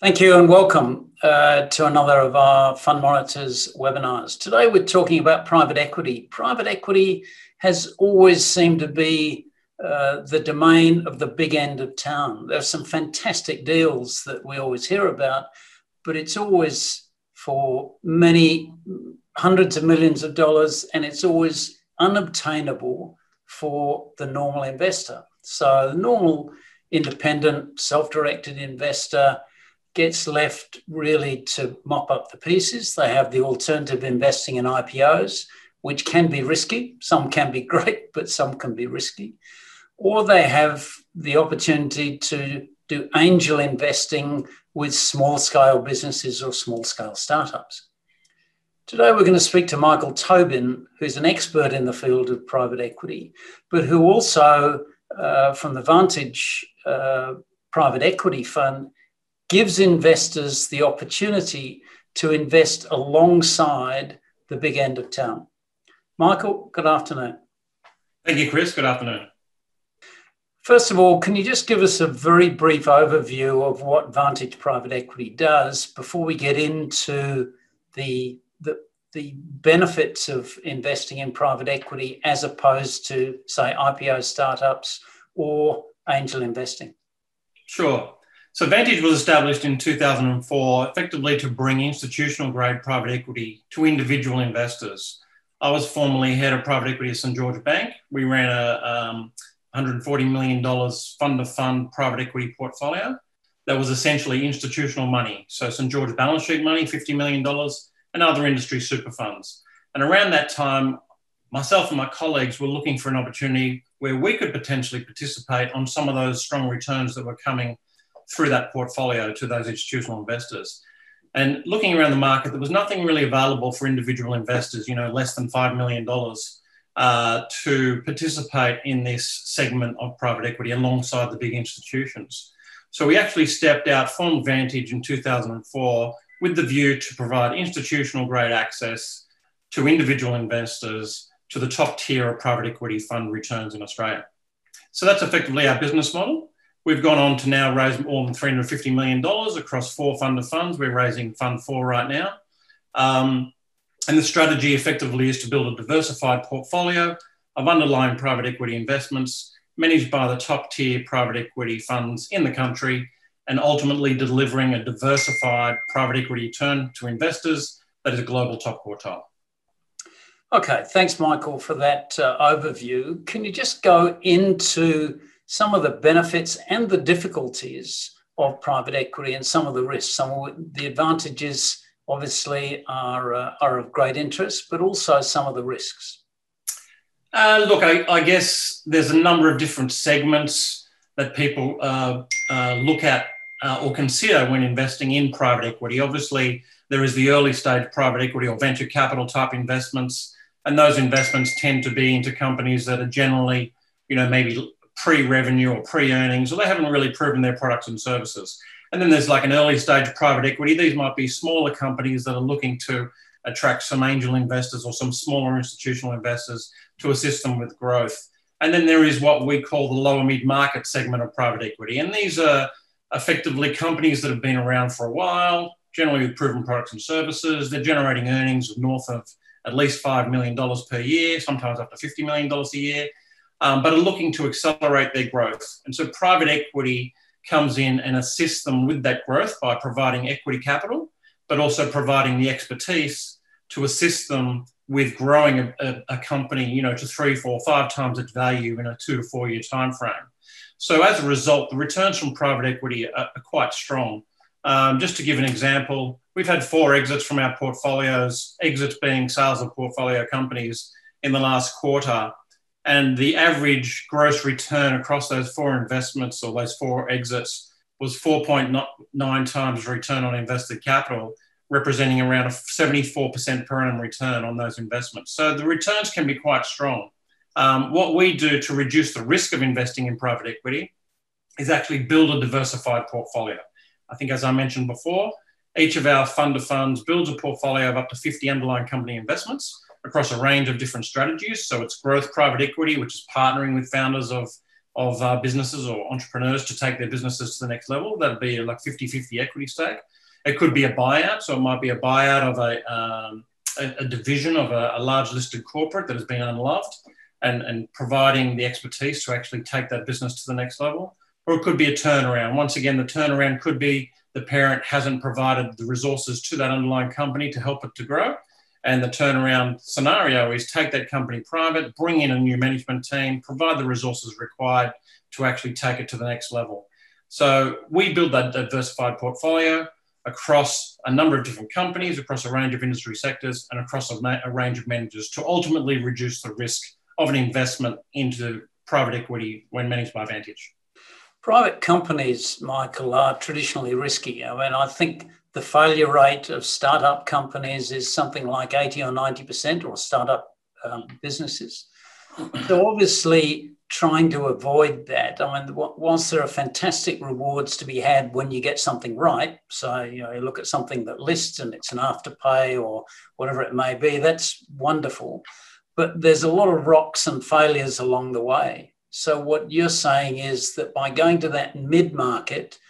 Thank you and welcome uh, to another of our Fund Monitors webinars. Today we're talking about private equity. Private equity has always seemed to be uh, the domain of the big end of town. There are some fantastic deals that we always hear about, but it's always for many hundreds of millions of dollars and it's always unobtainable for the normal investor. So, the normal independent, self directed investor gets left really to mop up the pieces. They have the alternative investing in IPOs, which can be risky. Some can be great, but some can be risky. Or they have the opportunity to do angel investing with small scale businesses or small scale startups. Today, we're going to speak to Michael Tobin, who's an expert in the field of private equity, but who also, uh, from the Vantage uh, Private Equity Fund, gives investors the opportunity to invest alongside the big end of town. Michael, good afternoon. Thank you, Chris. Good afternoon. First of all, can you just give us a very brief overview of what Vantage Private Equity does before we get into the, the, the benefits of investing in private equity as opposed to, say, IPO startups or angel investing? Sure. So Vantage was established in 2004 effectively to bring institutional grade private equity to individual investors. I was formerly head of private equity at St. George Bank. We ran a um, $140 million fund of fund private equity portfolio that was essentially institutional money. So St. George balance sheet money, $50 million, and other industry super funds. And around that time, myself and my colleagues were looking for an opportunity where we could potentially participate on some of those strong returns that were coming through that portfolio to those institutional investors. And looking around the market, there was nothing really available for individual investors, you know, less than $5 million uh, to participate in this segment of private equity alongside the big institutions. So we actually stepped out from Vantage in 2004 with the view to provide institutional grade access to individual investors to the top tier of private equity fund returns in Australia. So that's effectively our business model. We've gone on to now raise more than $350 million across four fund of funds. We're raising Fund 4 right now. Um, and the strategy effectively is to build a diversified portfolio of underlying private equity investments managed by the top tier private equity funds in the country and ultimately delivering a diversified private equity return to investors that is a global top quartile. Okay, thanks, Michael, for that uh, overview. Can you just go into some of the benefits and the difficulties of private equity and some of the risks. Some of the advantages obviously are, uh, are of great interest, but also some of the risks. Uh, look, I, I, guess there's a number of different segments that people uh, uh look at uh, or consider when investing in private equity. Obviously, there is the early stage private equity or venture capital type investments, and those investments tend to be into companies that are generally, you know, maybe pre-revenue or pre-earnings, or they haven't really proven their products and services. And then there's like an early stage private equity. These might be smaller companies that are looking to attract some angel investors or some smaller institutional investors to assist them with growth. And then there is what we call the lower mid market segment of private equity. And these are effectively companies that have been around for a while, generally with proven products and services. They're generating earnings of north of at least $5 million per year, sometimes up to $50 million a year um, but are looking to accelerate their growth. And so private equity comes in and assists them with that growth by providing equity capital, but also providing the expertise to assist them with growing a, a, a company, you know, to three, four, five times its value in a two to four year time frame. So as a result, the returns from private equity are, are quite strong. Um, just to give an example, we've had four exits from our portfolios, exits being sales of portfolio companies in the last quarter and the average gross return across those four investments or those four exits was 4.9 times return on invested capital, representing around a 74% per annum return on those investments. So the returns can be quite strong. Um, what we do to reduce the risk of investing in private equity is actually build a diversified portfolio. I think, as I mentioned before, each of our fund of funds builds a portfolio of up to 50 underlying company investments across a range of different strategies. So it's growth private equity, which is partnering with founders of of uh, businesses or entrepreneurs to take their businesses to the next level. That'd be like 50 50 equity stake. It could be a buyout. So it might be a buyout of a, um, a, a, division of a, a, large listed corporate that has been unloved and, and providing the expertise to actually take that business to the next level. Or it could be a turnaround. Once again, the turnaround could be the parent hasn't provided the resources to that underlying company to help it to grow. And the turnaround scenario is take that company private, bring in a new management team, provide the resources required to actually take it to the next level. So we build that diversified portfolio across a number of different companies, across a range of industry sectors, and across a, ma- a range of managers to ultimately reduce the risk of an investment into private equity when managed by Vantage. Private companies, Michael, are traditionally risky. I mean, I think the failure rate of startup companies is something like 80 or 90% or startup um, businesses. So obviously trying to avoid that. I mean, whilst there are fantastic rewards to be had when you get something right, so you know, you look at something that lists and it's an afterpay or whatever it may be, that's wonderful. But there's a lot of rocks and failures along the way. So what you're saying is that by going to that mid market,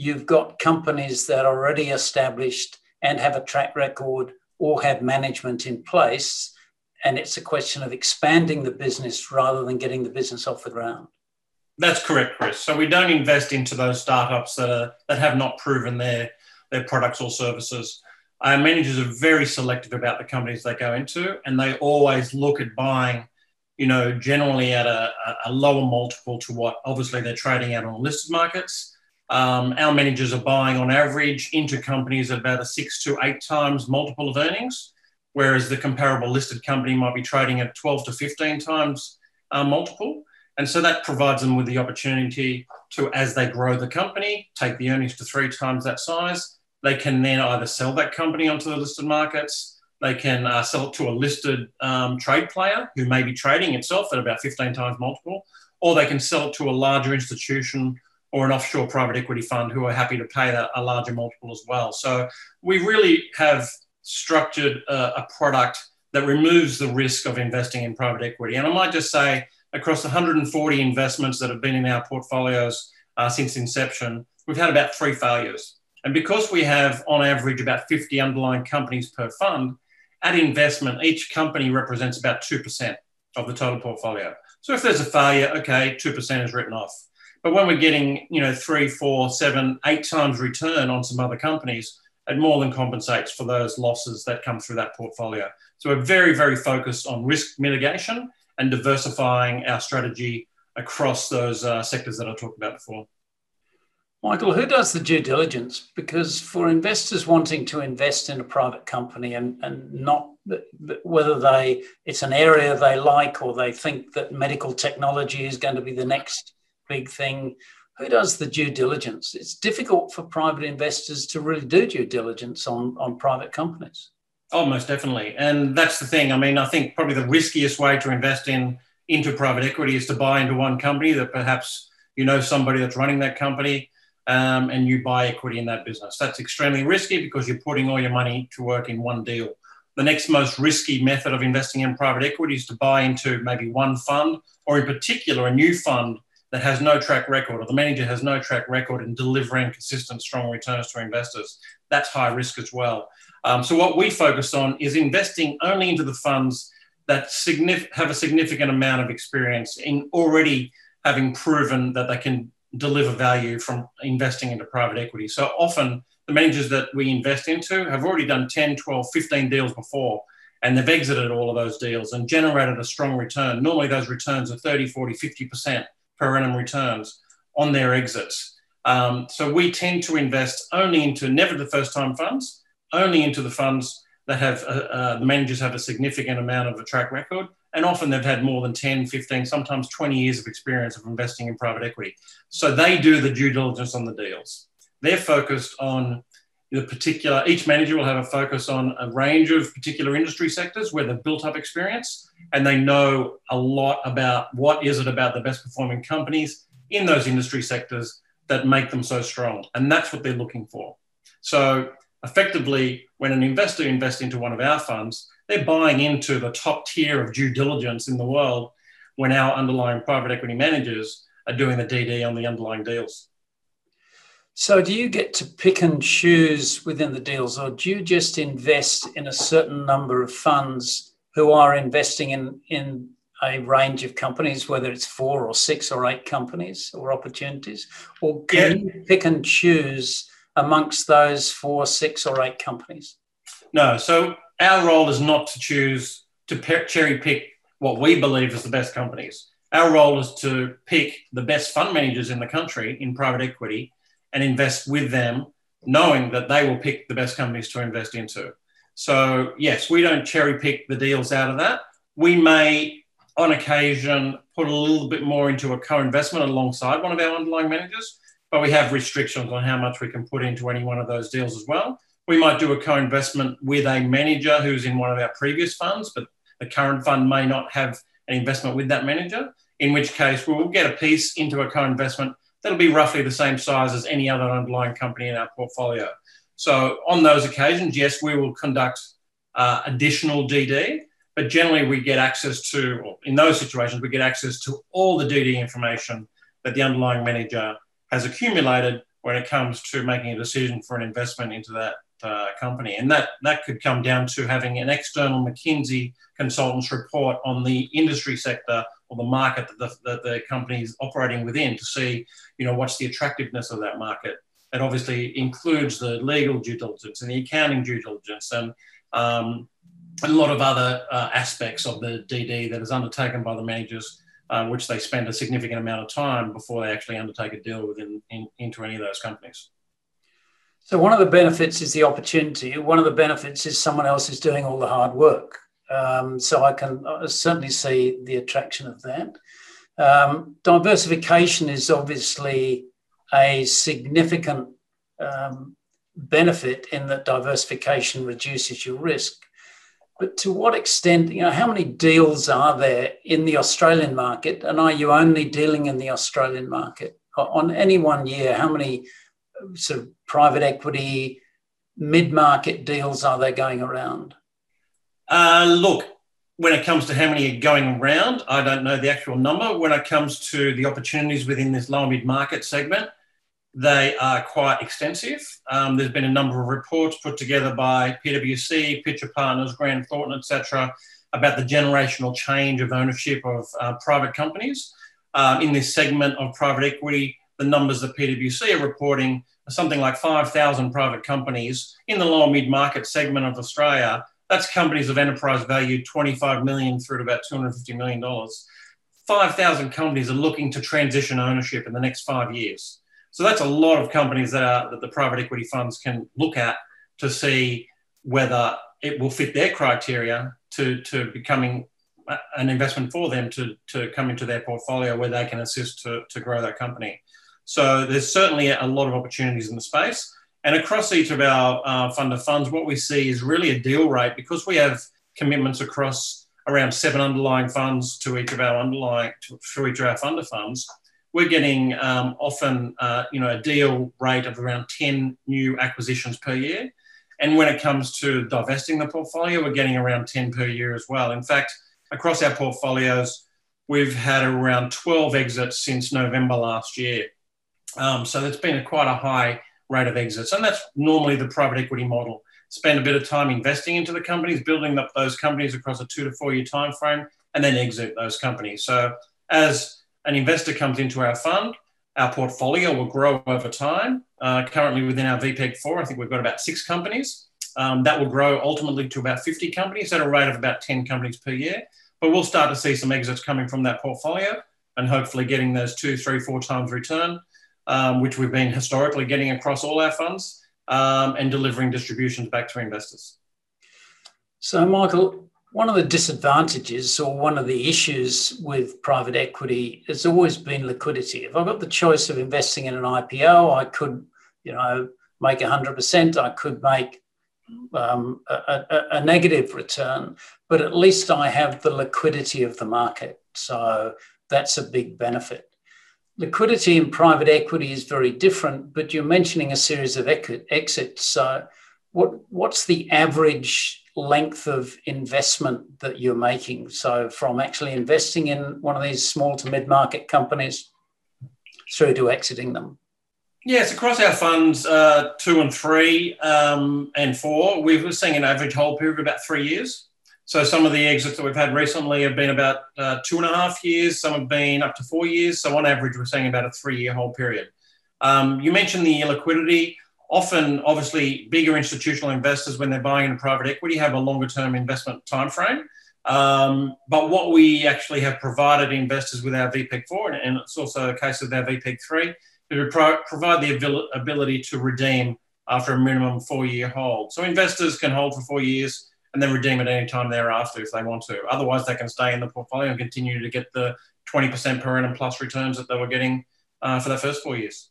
you've got companies that are already established and have a track record or have management in place. And it's a question of expanding the business rather than getting the business off the ground. That's correct, Chris. So we don't invest into those startups that are that have not proven their their products or services. Our managers are very selective about the companies they go into, and they always look at buying, you know, generally at a, a lower multiple to what obviously they're trading at on listed markets. Um, our managers are buying on average into companies at about a six to eight times multiple of earnings, whereas the comparable listed company might be trading at 12 to 15 times uh, multiple. And so that provides them with the opportunity to, as they grow the company, take the earnings to three times that size. They can then either sell that company onto the listed markets, they can uh, sell it to a listed um, trade player who may be trading itself at about 15 times multiple, or they can sell it to a larger institution or an offshore private equity fund who are happy to pay that, a larger multiple as well. So we really have structured a, a, product that removes the risk of investing in private equity. And I might just say, across 140 investments that have been in our portfolios uh, since inception, we've had about three failures. And because we have, on average, about 50 underlying companies per fund, at investment, each company represents about 2% of the total portfolio. So if there's a failure, okay, 2% is written off. But when we're getting, you know, three, four, seven, eight times return on some other companies, it more than compensates for those losses that come through that portfolio. So we're very, very focused on risk mitigation and diversifying our strategy across those uh, sectors that I talked about before. Michael, who does the due diligence? Because for investors wanting to invest in a private company and, and not whether they it's an area they like or they think that medical technology is going to be the next big thing. Who does the due diligence? It's difficult for private investors to really do due diligence on, on private companies. Oh, most definitely. And that's the thing. I mean, I think probably the riskiest way to invest in into private equity is to buy into one company that perhaps you know somebody that's running that company um, and you buy equity in that business. That's extremely risky because you're putting all your money to work in one deal. The next most risky method of investing in private equity is to buy into maybe one fund or, in particular, a new fund that has no track record or the manager has no track record in delivering consistent, strong returns to investors. That's high risk as well. Um, so, what we focus on is investing only into the funds that signif- have a significant amount of experience in already having proven that they can deliver value from investing into private equity. So, often the managers that we invest into have already done 10, 12, 15 deals before and they've exited all of those deals and generated a strong return. Normally, those returns are 30, 40, 50% per annum returns on their exits. Um, so we tend to invest only into never the first time funds, only into the funds that have uh, uh, the managers have a significant amount of a track record. And often they've had more than 10, 15, sometimes 20 years of experience of investing in private equity. So they do the due diligence on the deals. They're focused on the particular, each manager will have a focus on a range of particular industry sectors where they've built up experience and they know a lot about what is it about the best performing companies in those industry sectors that make them so strong. And that's what they're looking for. So effectively, when an investor invests into one of our funds, they're buying into the top tier of due diligence in the world when our underlying private equity managers are doing the DD on the underlying deals. So, do you get to pick and choose within the deals, or do you just invest in a certain number of funds who are investing in, in a range of companies, whether it's four or six or eight companies or opportunities? Or can yeah. you pick and choose amongst those four, six, or eight companies? No. So, our role is not to choose to cherry pick what we believe is the best companies. Our role is to pick the best fund managers in the country in private equity and invest with them, knowing that they will pick the best companies to invest into. So, yes, we don't cherry pick the deals out of that. We may, on occasion, put a little bit more into a co investment alongside one of our underlying managers, but we have restrictions on how much we can put into any one of those deals as well. We might do a co investment with a manager who's in one of our previous funds, but the current fund may not have an investment with that manager, in which case we will get a piece into a co investment that'll be roughly the same size as any other underlying company in our portfolio. So on those occasions, yes, we will conduct uh, additional DD, but generally we get access to, in those situations, we get access to all the DD information that the underlying manager has accumulated when it comes to making a decision for an investment into that uh, company. And that, that could come down to having an external McKinsey consultant's report on the industry sector or the market that the, that the company is operating within to see, you know, what's the attractiveness of that market. That obviously includes the legal due diligence and the accounting due diligence and um, a lot of other uh, aspects of the DD that is undertaken by the managers, uh, which they spend a significant amount of time before they actually undertake a deal within in, into any of those companies. So one of the benefits is the opportunity. One of the benefits is someone else is doing all the hard work. Um, so I can uh, certainly see the attraction of that. Um, diversification is obviously a significant um, benefit in that diversification reduces your risk. But to what extent, you know, how many deals are there in the Australian market? And are you only dealing in the Australian market? On any one year, how many uh, sort of private equity, mid market deals are there going around? Uh, look, when it comes to how many are going around, I don't know the actual number. When it comes to the opportunities within this lower mid market segment, they are quite extensive. Um, there's been a number of reports put together by PwC, Pitcher Partners, Grant Thornton, etc., about the generational change of ownership of uh, private companies. Um, in this segment of private equity, the numbers that PwC are reporting are something like 5,000 private companies in the lower mid market segment of Australia that's companies of enterprise value 25 million through to about 250 million dollars. 5,000 companies are looking to transition ownership in the next five years. So that's a lot of companies that, are, that the private equity funds can look at to see whether it will fit their criteria to, to becoming an investment for them to, to come into their portfolio where they can assist to, to grow their company. So there's certainly a lot of opportunities in the space. And across each of our uh, fund of funds, what we see is really a deal rate because we have commitments across around seven underlying funds to each of our underlying to, through each of our fund of funds. We're getting um, often, uh, you know, a deal rate of around 10 new acquisitions per year. And when it comes to divesting the portfolio, we're getting around 10 per year as well. In fact, across our portfolios, we've had around 12 exits since November last year. Um, so it's been a, quite a high rate of exits. And that's normally the private equity model. Spend a bit of time investing into the companies, building up those companies across a two to four year time frame, and then exit those companies. So as an investor comes into our fund, our portfolio will grow over time. Uh, currently within our VPEG 4, I think we've got about six companies. Um, that will grow ultimately to about 50 companies at a rate of about 10 companies per year. But we'll start to see some exits coming from that portfolio and hopefully getting those two, three, four times return um, which we've been historically getting across all our funds, um, and delivering distributions back to investors. So, Michael, one of the disadvantages or one of the issues with private equity has always been liquidity. If I've got the choice of investing in an IPO, I could, you know, make 100%, I could make um, a, a, a, negative return, but at least I have the liquidity of the market. So that's a big benefit liquidity in private equity is very different, but you're mentioning a series of exits. So, what what's the average length of investment that you're making? So, from actually investing in one of these small to mid market companies. through to exiting them? Yes, across our funds uh, two and three um, and four, we're seeing an average hold period of about three years. So some of the exits that we've had recently have been about uh, two and a half years. Some have been up to four years. So on average, we're seeing about a three-year hold period. Um, you mentioned the liquidity. Often, obviously, bigger institutional investors, when they're buying into private equity, have a longer-term investment timeframe. Um, but what we actually have provided investors with our VPEG4, and it's also a case of our VPEG3, is pro- provide the ability to redeem after a minimum four-year hold. So investors can hold for four years and then redeem at any time thereafter if they want to. Otherwise, they can stay in the portfolio and continue to get the 20% per annum plus returns that they were getting uh, for their first four years.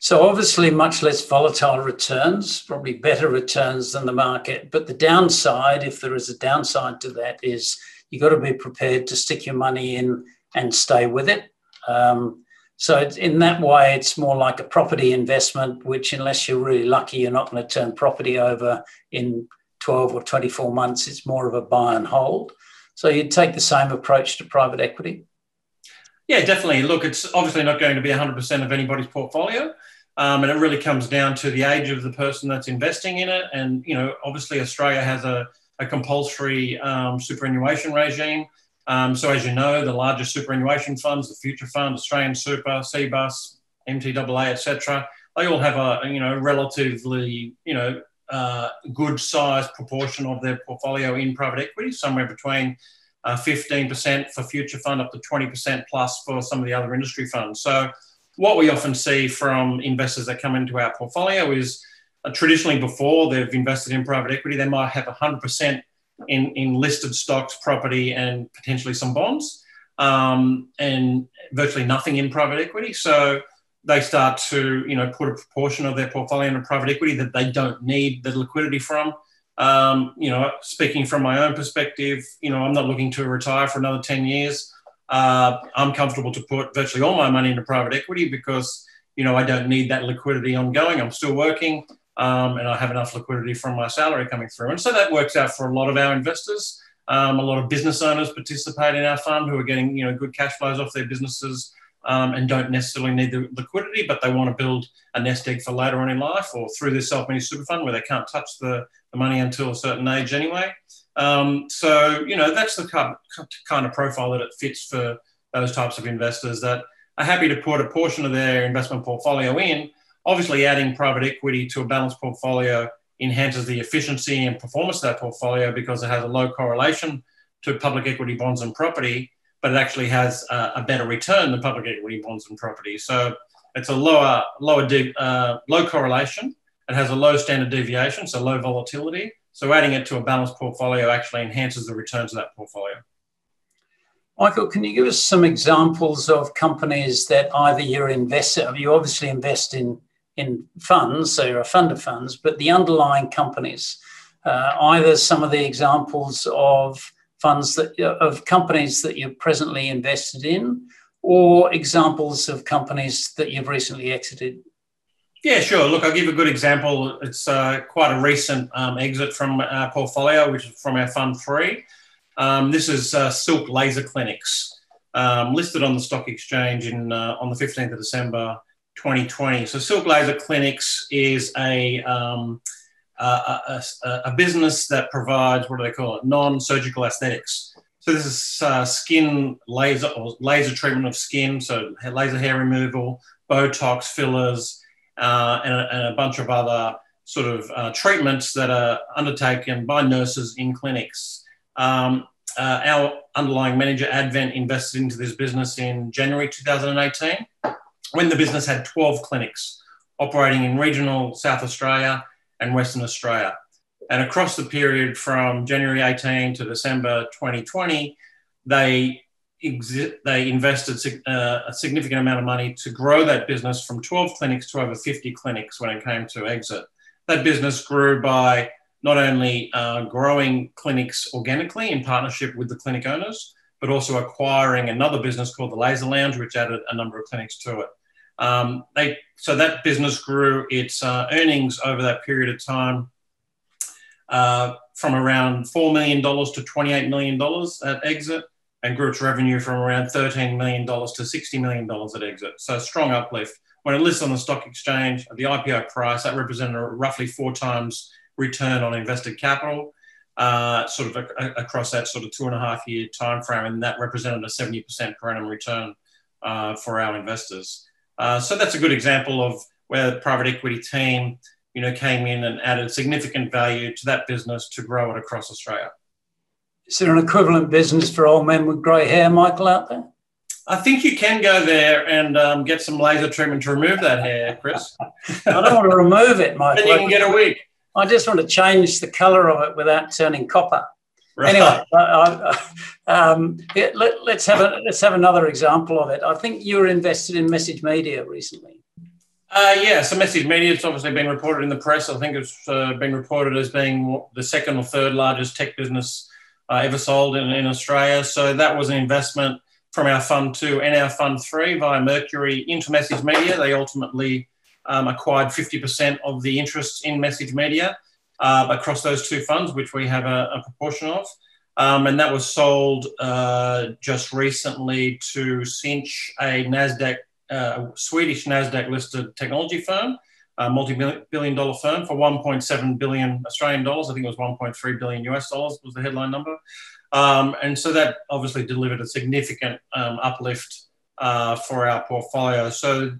So, obviously, much less volatile returns, probably better returns than the market. But the downside, if there is a downside to that, is you've got to be prepared to stick your money in and stay with it. Um, so, in that way, it's more like a property investment, which, unless you're really lucky, you're not going to turn property over in 12 or 24 months, it's more of a buy and hold. So you'd take the same approach to private equity? Yeah, definitely. Look, it's obviously not going to be 100% of anybody's portfolio. Um, and it really comes down to the age of the person that's investing in it. And, you know, obviously Australia has a, a compulsory um, superannuation regime. Um, so as you know, the largest superannuation funds, the Future Fund, Australian Super, CBUS, MTAA, etc., they all have a, you know, relatively, you know, uh, good sized proportion of their portfolio in private equity, somewhere between uh, 15% for future fund up to 20% plus for some of the other industry funds. So, what we often see from investors that come into our portfolio is uh, traditionally before they've invested in private equity, they might have 100% in, in listed stocks, property, and potentially some bonds, um, and virtually nothing in private equity. So, they start to you know put a proportion of their portfolio into private equity that they don't need the liquidity from. Um, you know, speaking from my own perspective, you know, I'm not looking to retire for another 10 years. Uh, I'm comfortable to put virtually all my money into private equity because, you know, I don't need that liquidity ongoing. I'm still working um, and I have enough liquidity from my salary coming through. And so that works out for a lot of our investors. Um, a lot of business owners participate in our fund who are getting, you know, good cash flows off their businesses um, and don't necessarily need the liquidity, but they want to build a nest egg for later on in life or through their self-managed super fund where they can't touch the, the money until a certain age anyway. Um, so, you know, that's the kind of profile that it fits for those types of investors that are happy to put a portion of their investment portfolio in. Obviously, adding private equity to a balanced portfolio enhances the efficiency and performance of that portfolio because it has a low correlation to public equity bonds and property but it actually has a, a better return than public equity bonds and property. So it's a lower, lower, de- uh, low correlation. It has a low standard deviation, so low volatility. So adding it to a balanced portfolio actually enhances the returns of that portfolio. Michael, can you give us some examples of companies that either you're invested, you obviously invest in in funds, so you're a fund of funds, but the underlying companies, uh, either some of the examples of funds that of companies that you're presently invested in, or examples of companies that you've recently exited? Yeah, sure. Look, I'll give a good example. It's uh, quite a recent um, exit from our portfolio, which is from our fund three. Um, this is uh, Silk Laser Clinics, um, listed on the stock exchange in uh, on the 15th of December 2020. So Silk Laser Clinics is a a, a, business that provides what do they call it? Non-surgical aesthetics. So this is uh, skin laser or laser treatment of skin. So laser hair removal botox fillers uh, and, a, and, a, bunch of other sort of uh, treatments that are undertaken by nurses in clinics. Um, uh, our underlying manager advent invested into this business in january 2018 when the business had 12 clinics operating in regional south australia and Western Australia. And across the period from January 18 to December 2020, they exi- they invested uh, a significant amount of money to grow that business from 12 clinics to over 50 clinics when it came to exit. That business grew by not only uh, growing clinics organically in partnership with the clinic owners, but also acquiring another business called the Laser Lounge, which added a number of clinics to it. Um, they so that business grew its uh, earnings over that period of time uh, from around four million dollars to twenty eight million dollars at exit, and grew its revenue from around $13 million to $60 million at exit. So strong uplift. When it lists on the stock exchange at the IPO price, that represented roughly four times return on invested capital, uh, sort of a, a, across that sort of two and a half year time frame, and that represented a 70% per annum return uh, for our investors. Uh, so that's a good example of where the private equity team, you know, came in and added significant value to that business to grow it across Australia. Is there an equivalent business for old men with grey hair, Michael, out there? I think you can go there and um, get some laser treatment to remove that hair, Chris. I don't want to remove it, Michael. then you can get a wig. I just want to change the colour of it without turning copper. Right. Anyway, I, I, um, yeah, let, us have a, let's have another example of it. I think you were invested in Message Media recently. Uh, yeah, so Message Media has obviously been reported in the press. I think it's uh, been reported as being the second or third largest tech business uh, ever sold in, in Australia. So that was an investment from our fund two and our fund three via Mercury into Message Media. They ultimately um, acquired 50% of the interests in Message Media uh, across those two funds, which we have a, a proportion of. Um, and that was sold uh, just recently to Sinch, a Nasdaq, uh, Swedish Nasdaq listed technology firm, a multi-billion dollar firm for 1.7 billion Australian dollars. I think it was 1.3 billion US dollars was the headline number. Um, and so that obviously delivered a significant um, uplift uh, for our portfolio. So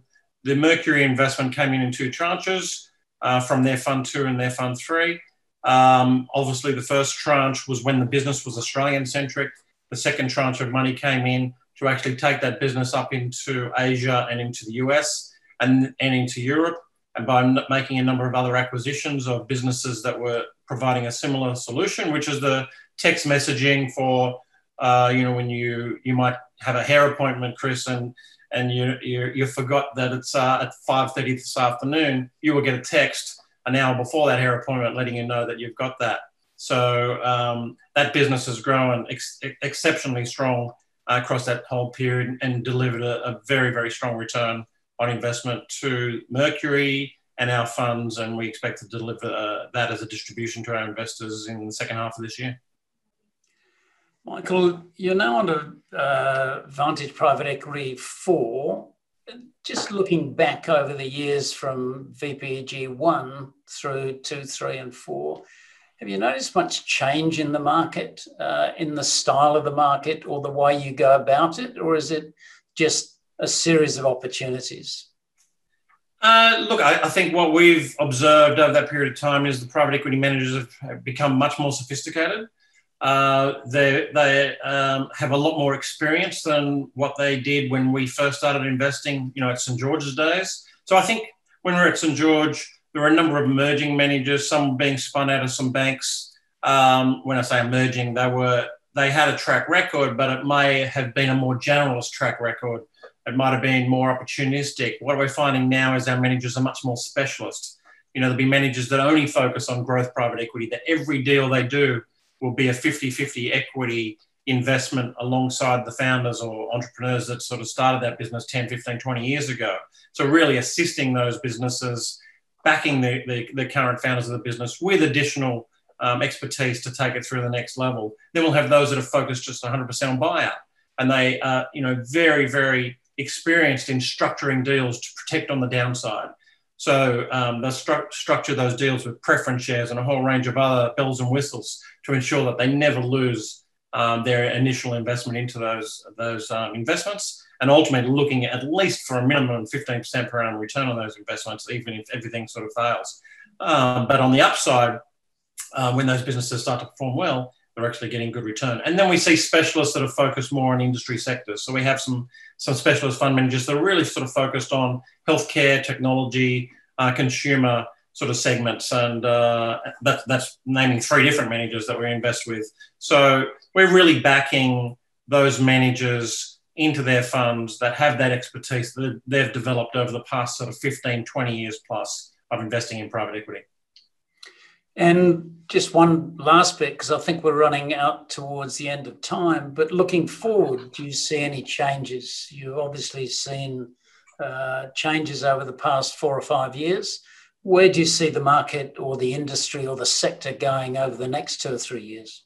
the Mercury investment came in in two tranches uh, from their fund two and their fund three. Um, obviously, the first tranche was when the business was Australian centric. The second tranche of money came in to actually take that business up into Asia and into the US and, and into Europe. And by making a number of other acquisitions of businesses that were providing a similar solution, which is the text messaging for, uh, you know, when you you might have a hair appointment, Chris, and and you you, you forgot that it's uh, at five thirty this afternoon, you will get a text an hour before that hair appointment letting you know that you've got that. So um, that business has grown ex- exceptionally strong uh, across that whole period and delivered a, a, very very strong return on investment to Mercury and our funds, and we expect to deliver uh, that as a distribution to our investors in the second half of this year. Michael, you're now under uh, Vantage Private Equity 4. Just looking back over the years from VPEG 1 through 2, 3, and 4, have you noticed much change in the market, uh, in the style of the market, or the way you go about it? Or is it just a series of opportunities? Uh, look, I, I, think what we've observed over that period of time is the private equity managers have become much more sophisticated. Uh, they they um, have a lot more experience than what they did when we first started investing, you know, at St George's days. So I think when we are at St George, there were a number of emerging managers, some being spun out of some banks. Um, when I say emerging, they were they had a track record, but it may have been a more generalist track record. It might have been more opportunistic. What we're finding now is our managers are much more specialist. You know, there'll be managers that only focus on growth private equity. That every deal they do will be a 50 50 equity investment alongside the founders or entrepreneurs that sort of started that business 10, 15, 20 years ago. So, really assisting those businesses, backing the, the, the current founders of the business with additional um, expertise to take it through the next level. Then we'll have those that are focused just 100% on buyout. And they are, you know, very, very experienced in structuring deals to protect on the downside. So um, they stru- structure those deals with preference shares and a whole range of other bells and whistles to ensure that they never lose um, their initial investment into those those um, investments, and ultimately looking at least for a minimum 15% per annum return on those investments, even if everything sort of fails. Um, but on the upside, uh, when those businesses start to perform well, they're actually getting good return. And then we see specialists that are focused more on industry sectors. So we have some some specialist fund managers that are really sort of focused on healthcare, technology, uh, consumer sort of segments, and uh, that, that's naming three different managers that we invest with. So we're really backing those managers into their funds that have that expertise that they've developed over the past sort of 15, 20 years plus of investing in private equity. And just one last bit, because I think we're running out towards the end of time, but looking forward, do you see any changes? You've obviously seen uh, changes over the past four or five years. Where do you see the market or the industry or the sector going over the next two or three years?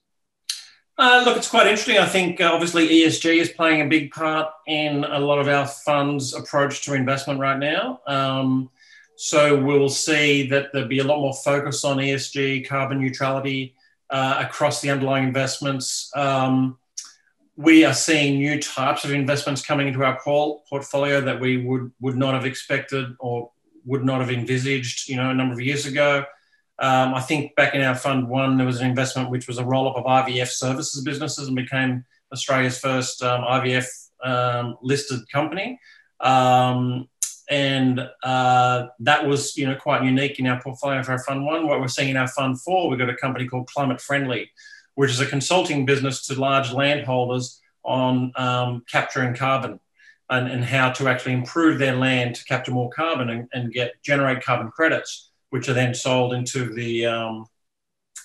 Uh, look, it's quite interesting. I think uh, obviously ESG is playing a big part in a lot of our funds' approach to investment right now. Um, so we'll see that there'll be a lot more focus on ESG, carbon neutrality uh, across the underlying investments. Um, we are seeing new types of investments coming into our portfolio that we would, would not have expected or would not have envisaged, you know, a number of years ago. Um, I think back in our fund one, there was an investment which was a roll up of IVF services businesses and became Australia's first um, IVF um, listed company. And uh, that was, you know, quite unique in our portfolio for our fund one. What we're seeing in our fund four, we've got a company called Climate Friendly, which is a consulting business to large landholders on um, capturing carbon and, and, how to actually improve their land to capture more carbon and, and get generate carbon credits which are then sold into the, um,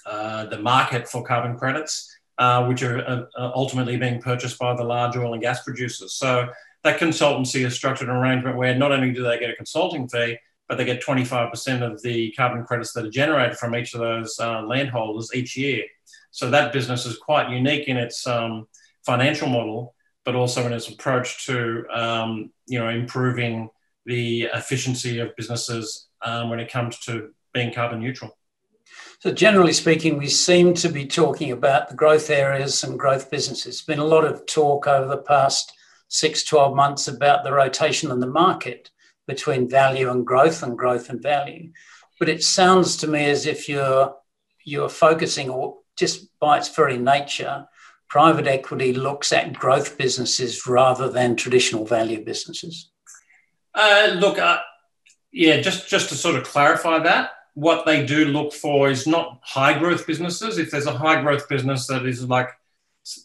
uh, the market for carbon credits, uh, which are uh, ultimately being purchased by the large oil and gas producers. So that consultancy is structured an arrangement where not only do they get a consulting fee, but they get 25% of the carbon credits that are generated from each of those uh, landholders each year. So that business is quite unique in its um, financial model, but also in its approach to um, you know improving the efficiency of businesses um, when it comes to being carbon neutral. So, generally speaking, we seem to be talking about the growth areas and growth businesses. There's been a lot of talk over the past six, 12 months about the rotation in the market between value and growth and growth and value. But it sounds to me as if you're, you're focusing, or just by its very nature, private equity looks at growth businesses rather than traditional value businesses. Uh, look, uh, yeah, just just to sort of clarify that, what they do look for is not high growth businesses. If there's a high growth business that is like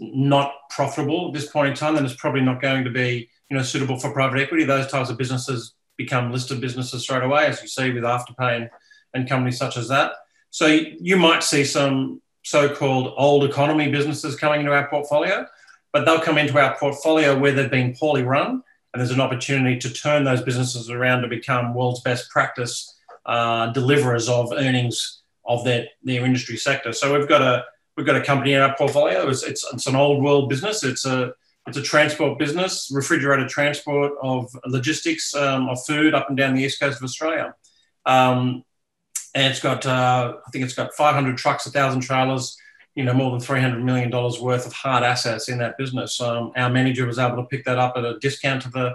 not profitable at this point in time, then it's probably not going to be you know suitable for private equity. Those types of businesses become listed businesses straight away, as you see with Afterpay and, and companies such as that. So you might see some so-called old economy businesses coming into our portfolio, but they'll come into our portfolio where they've been poorly run and there's an opportunity to turn those businesses around to become world's best practice uh, deliverers of earnings of their, their industry sector. So we've got a we've got a company in our portfolio. It's, it's, it's an old world business. It's a it's a transport business, refrigerated transport of logistics um, of food up and down the east coast of Australia. Um, and it's got uh, I think it's got 500 trucks, 1,000 trailers, you know, more than $300 million worth of hard assets in that business. Um, our manager was able to pick that up at a discount to the,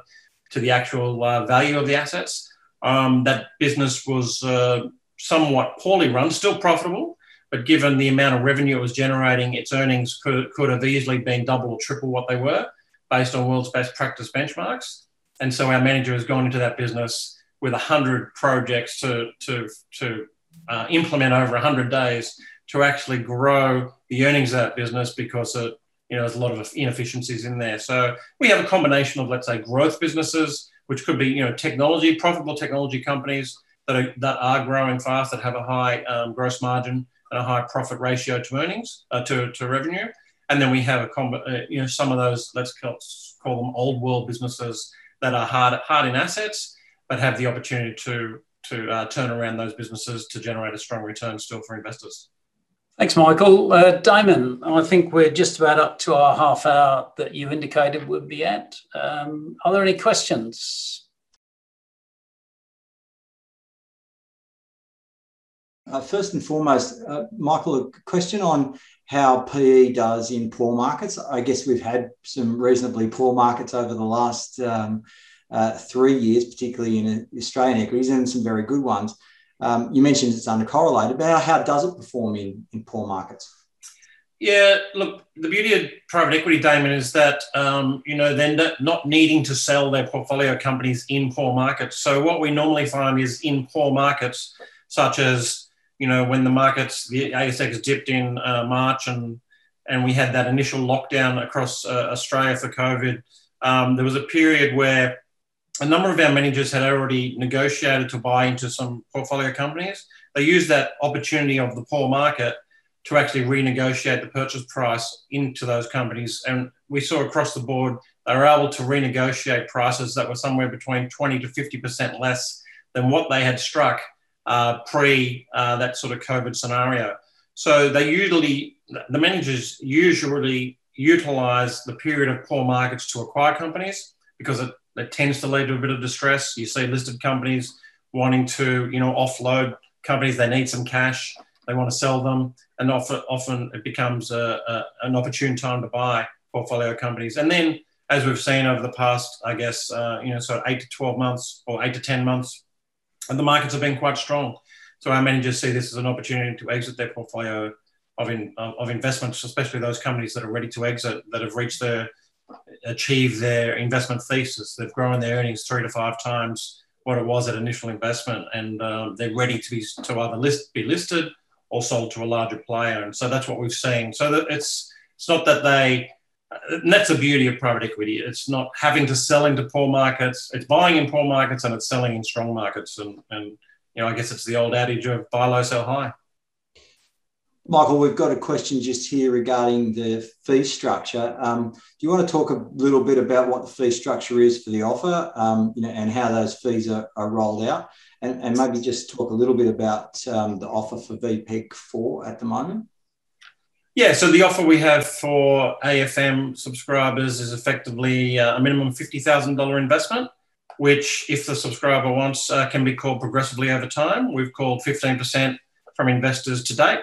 to the actual uh, value of the assets. Um, that business was uh, somewhat poorly run, still profitable, but given the amount of revenue it was generating, its earnings could, could have easily been double or triple what they were based on world's best practice benchmarks. And so our manager has gone into that business with 100 projects to, to, to uh, implement over 100 days to actually grow the earnings of that business because it, you know, there's a lot of inefficiencies in there. So we have a combination of, let's say, growth businesses, which could be, you know, technology, profitable technology companies that are, that are growing fast, that have a high um, gross margin a high profit ratio to earnings, uh, to, to revenue. And then we have a, comb- uh, you know, some of those, let's call, call them old world businesses that are hard, hard in assets, but have the opportunity to, to uh, turn around those businesses to generate a strong return still for investors. Thanks, Michael. Uh, Damon, I think we're just about up to our half hour that you indicated would be at. Um, are there any questions? Uh, first and foremost, uh, Michael, a question on how PE does in poor markets. I guess we've had some reasonably poor markets over the last um, uh, three years, particularly in Australian equities, and some very good ones. Um, you mentioned it's undercorrelated, but how, how does it perform in, in poor markets? Yeah, look, the beauty of private equity, Damon, is that um, you know they're not needing to sell their portfolio companies in poor markets. So what we normally find is in poor markets, such as you know when the markets, the ASX dipped in uh, March, and and we had that initial lockdown across uh, Australia for COVID. Um, there was a period where a number of our managers had already negotiated to buy into some portfolio companies. They used that opportunity of the poor market to actually renegotiate the purchase price into those companies. And we saw across the board, they were able to renegotiate prices that were somewhere between 20 to 50% less than what they had struck uh, pre uh, that sort of COVID scenario. So they usually, the managers usually utilize the period of poor markets to acquire companies because it, it tends to lead to a bit of distress. You see listed companies wanting to, you know, offload companies. They need some cash. They want to sell them, and often, often it becomes a, a, an opportune time to buy portfolio companies. And then, as we've seen over the past, I guess, uh, you know, sort of eight to twelve months or eight to ten months, and the markets have been quite strong. So our managers see this as an opportunity to exit their portfolio of, in, of investments, especially those companies that are ready to exit, that have reached their, achieved their investment thesis. They've grown their earnings three to five times what it was at initial investment, and um, they're ready to be to either list, be listed or sold to a larger player. And so that's what we've seen. So that it's it's not that they and that's the beauty of private equity. It's not having to sell into poor markets. It's buying in poor markets and it's selling in strong markets. And, and you know, I guess it's the old adage of buy low, sell high. Michael, we've got a question just here regarding the fee structure. Um, do you want to talk a little bit about what the fee structure is for the offer, um, you know, and how those fees are, are rolled out, and, and, maybe just talk a little bit about um, the offer for VPEG four at the moment? Yeah, so the offer we have for AFM subscribers is effectively uh, a minimum $50,000 investment, which, if the subscriber wants, uh, can be called progressively over time. We've called 15% from investors to date.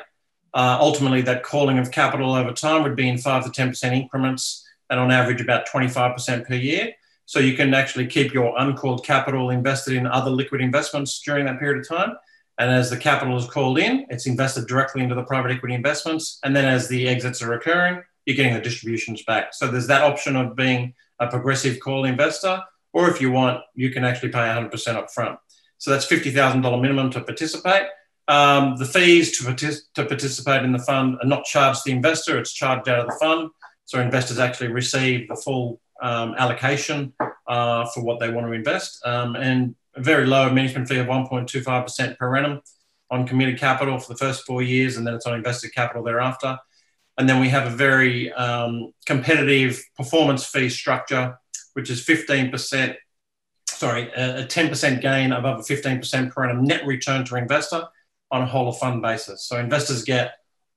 Uh, ultimately, that calling of capital over time would be in 5 to 10% increments and on average about 25% per year. So you can actually keep your uncalled capital invested in other liquid investments during that period of time. And as the capital is called in, it's invested directly into the private equity investments. And then as the exits are occurring, you're getting the distributions back. So there's that option of being a progressive call investor, or if you want, you can actually pay 100% up front. So that's $50,000 minimum to participate. Um, the fees to, partic- to participate in the fund are not charged to the investor, it's charged out of the fund. So investors actually receive the full um, allocation uh, for what they want to invest. Um, and a very low management fee of 1.25% per annum on committed capital for the first four years, and then it's on invested capital thereafter. And then we have a very um, competitive performance fee structure, which is 15%, sorry, a 10% gain above a 15% per annum net return to investor on a whole of fund basis. So investors get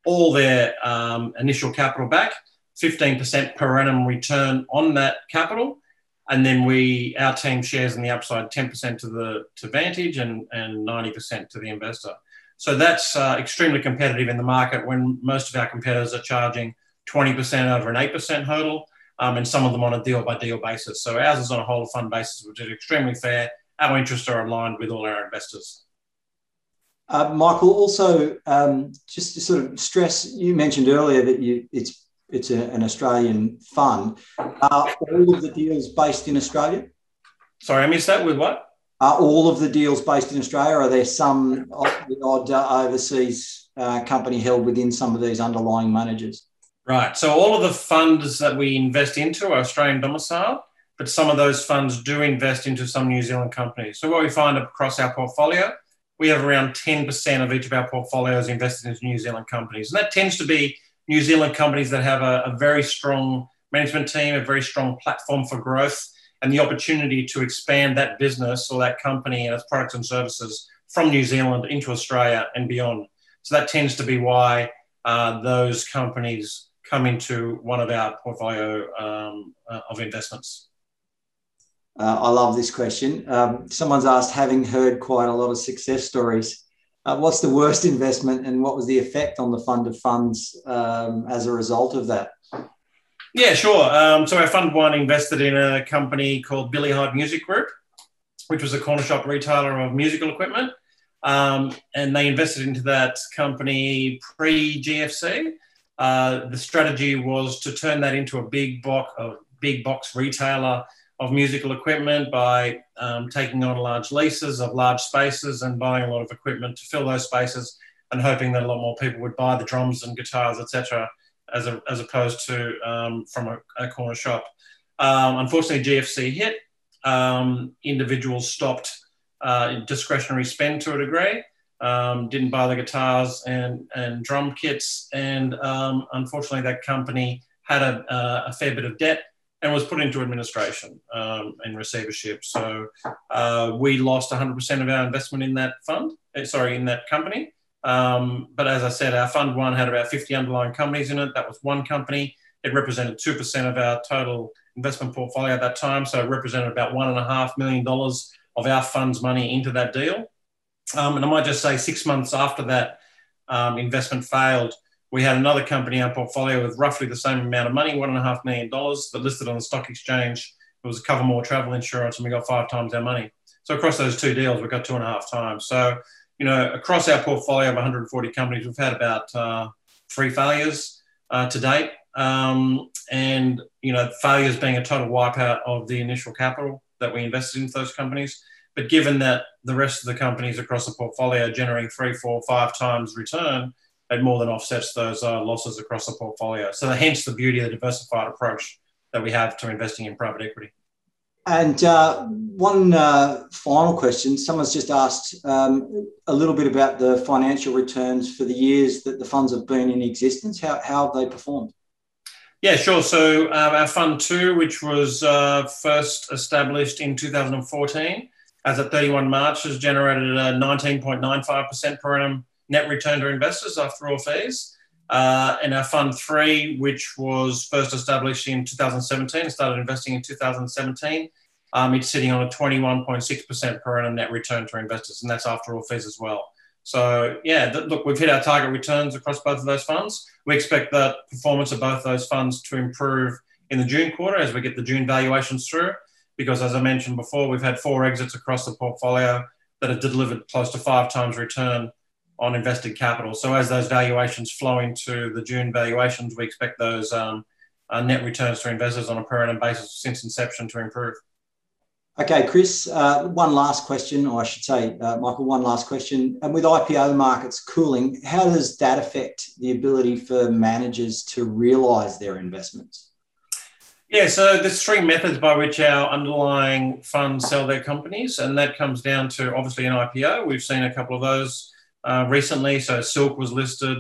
all their um, initial capital back, 15% per annum return on that capital, and then we our team shares in the upside 10% to the to Vantage and and 90% to the investor. So that's uh, extremely competitive in the market when most of our competitors are charging 20% over an 8% hurdle, um, and some of them on a deal by deal basis. So ours is on a whole fund basis, which is extremely fair. Our interests are aligned with all our investors. Uh, Michael, also um, just to sort of stress, you mentioned earlier that you, it's it's a, an Australian fund. Are all of the deals based in Australia? Sorry, I missed that. With what? Are all of the deals based in Australia? are there some odd uh, overseas uh, company held within some of these underlying managers? Right. So all of the funds that we invest into are Australian domiciled, but some of those funds do invest into some New Zealand companies. So what we find across our portfolio, we have around 10% of each of our portfolios invested into New Zealand companies. And that tends to be New Zealand companies that have a, a very strong management team, a very strong platform for growth, and the opportunity to expand that business or that company and its products and services from New Zealand into Australia and beyond. So that tends to be why uh, those companies come into one of our portfolio um, uh, of investments. Uh, I love this question. Um, someone's asked, having heard quite a lot of success stories, uh, what's the worst investment and what was the effect on the fund of funds um, as a result of that? Yeah, sure. Um, so our fund one invested in a company called Billy Hyde Music Group, which was a corner shop retailer of musical equipment. Um, and they invested into that company pre GFC. Uh, the strategy was to turn that into a big box, a big box retailer of musical equipment by um, taking on large leases of large spaces and buying a lot of equipment to fill those spaces and hoping that a lot more people would buy the drums and guitars, etc., as, as opposed to um, from a, a, corner shop. Um, unfortunately, GFC hit. Um, individuals stopped uh, discretionary spend to a degree, um, didn't buy the guitars and, and drum kits, and um, unfortunately, that company had a, a fair bit of debt and was put into administration um, and receivership. So uh, we lost 100% of our investment in that fund, uh, sorry, in that company. Um, but as I said, our fund one had about 50 underlying companies in it. That was one company. It represented 2% of our total investment portfolio at that time. So it represented about $1.5 million of our fund's money into that deal. Um, and I might just say six months after that um, investment failed, we had another company in our portfolio with roughly the same amount of money, $1.5 million, that listed on the stock exchange. It was a Cover-More travel insurance, and we got five times our money. So across those two deals, we got two and a half times. So, you know, across our portfolio of 140 companies, we've had about uh, three failures uh, to date. Um, and, you know, failures being a total wipeout of the initial capital that we invested into those companies. But given that the rest of the companies across the portfolio are generating three, four, five times return, it more than offsets those uh, losses across the portfolio. So hence the beauty of the diversified approach that we have to investing in private equity. And uh, one uh, final question someone's just asked um, a little bit about the financial returns for the years that the funds have been in existence. How, how have they performed? Yeah, sure. So um, our fund two, which was uh, first established in 2014, as at 31 March, has generated a 19.95% per annum net return to investors after all fees. Uh, and our fund three, which was first established in 2017, started investing in 2017. Um, it's sitting on a 21.6% per annum net return to investors, and that's after all fees as well. So, yeah, th- look, we've hit our target returns across both of those funds. We expect the performance of both those funds to improve in the June quarter as we get the June valuations through. Because, as I mentioned before, we've had four exits across the portfolio that have delivered close to five times return on invested capital. So as those valuations flow into the June valuations, we expect those um, uh, net returns to investors on a per annum basis since inception to improve. Okay, Chris, uh, one last question, or I should say, uh, Michael, one last question. And with IPO markets cooling, how does that affect the ability for managers to realise their investments? Yeah, so there's three methods by which our underlying funds sell their companies, and that comes down to obviously an IPO. We've seen a couple of those uh, recently. So Silk was listed.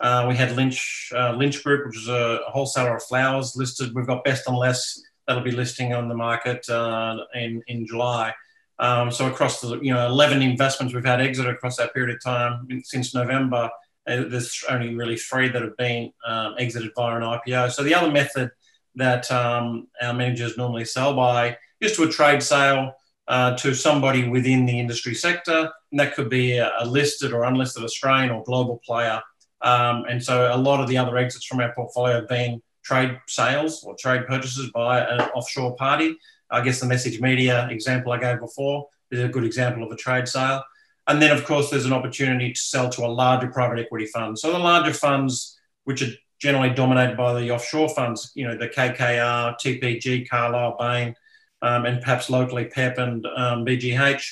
Uh, we had Lynch uh, Lynch Group, which is a wholesaler of flowers, listed. We've got Best and Less that'll be listing on the market uh, in in July. Um, so across the you know 11 investments we've had exit across that period of time since November. There's only really three that have been um, exited via an IPO. So the other method that um, our managers normally sell by is to a trade sale uh, to somebody within the industry sector. And that could be a, listed or unlisted Australian or global player. Um, and so a lot of the other exits from our portfolio have been trade sales or trade purchases by an offshore party. I guess the MessageMedia example I gave before is a good example of a trade sale. And then, of course, there's an opportunity to sell to a larger private equity fund. So the larger funds, which are generally dominated by the offshore funds, you know, the KKR, TPG, Carlyle, Bain, um, and perhaps locally PEP and um, BGH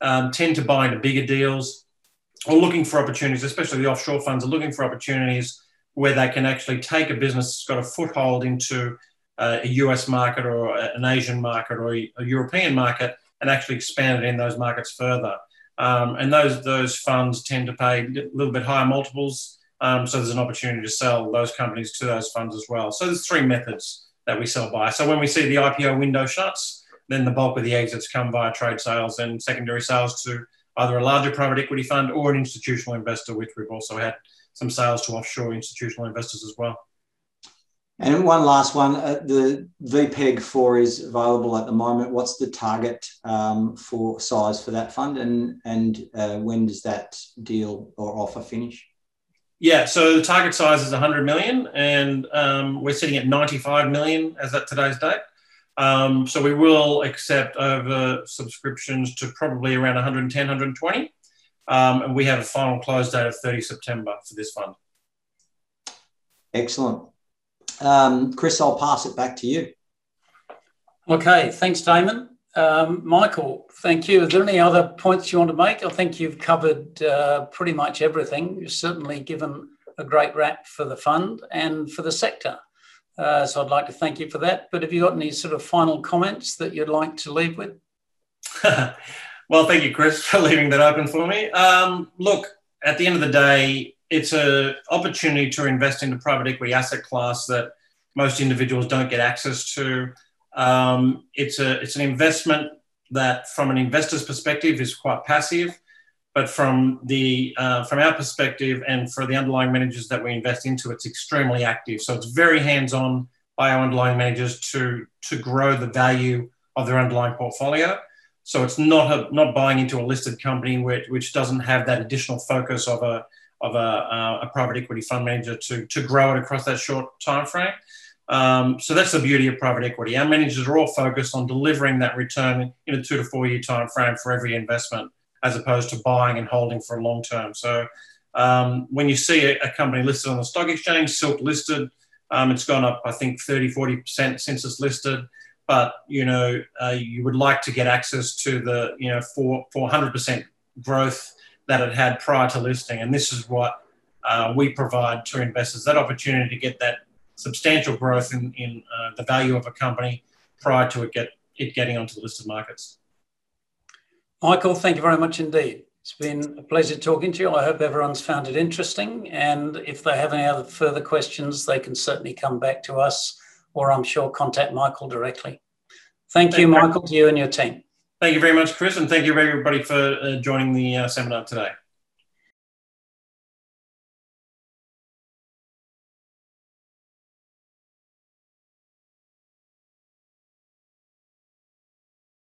um, tend to buy into bigger deals or looking for opportunities, especially the offshore funds are looking for opportunities where they can actually take a business that's got a foothold into uh, a US market or an Asian market or a, European market and actually expand it in those markets further. Um, and those those funds tend to pay a little bit higher multiples. Um, so there's an opportunity to sell those companies to those funds as well. So there's three methods that we sell by. So when we see the IPO window shuts, then the bulk of the exits come via trade sales and secondary sales to either a larger private equity fund or an institutional investor, which we've also had some sales to offshore institutional investors as well. And one last one, uh, the VPEG 4 is available at the moment. What's the target um, for size for that fund and, and uh, when does that deal or offer finish? Yeah, so the target size is 100 million, and um, we're sitting at 95 million as at today's date. Um, so we will accept over subscriptions to probably around 110, 120. Um, and we have a final close date of 30 September for this fund. Excellent. Um, Chris, I'll pass it back to you. Okay, thanks, Damon. Um, Michael, thank you. Are there any other points you want to make? I think you've covered uh, pretty much everything. You've certainly given a great rap for the fund and for the sector. Uh, so I'd like to thank you for that. But have you got any sort of final comments that you'd like to leave with? well, thank you, Chris, for leaving that open for me. Um, look, at the end of the day, it's an opportunity to invest in the private equity asset class that most individuals don't get access to. Um, it's a it's an investment that, from an investor's perspective, is quite passive. but from the uh, from our perspective and for the underlying managers that we invest into, it's extremely active. So it's very hands-on by our underlying managers to to grow the value of their underlying portfolio. So it's not a, not buying into a listed company which, which doesn't have that additional focus of a of a, uh, a private equity fund manager to to grow it across that short time frame. Um, so that's the beauty of private equity. Our managers are all focused on delivering that return in a two to four year time frame for every investment as opposed to buying and holding for a long term. So um, when you see a, company listed on the stock exchange, Silk listed, um, it's gone up, I think, 30, 40% since it's listed. But, you know, uh, you would like to get access to the, you know, 4, 400% growth that it had prior to listing. And this is what uh, we provide to investors, that opportunity to get that substantial growth in, in uh, the value of a company prior to it, get, it getting onto the listed markets. Michael, thank you very much indeed. It's been a pleasure talking to you. I hope everyone's found it interesting. And if they have any other further questions, they can certainly come back to us or I'm sure contact Michael directly. Thank, thank you, Michael, to you and your team. Thank you very much, Chris, and thank you everybody for uh, joining the uh, seminar today.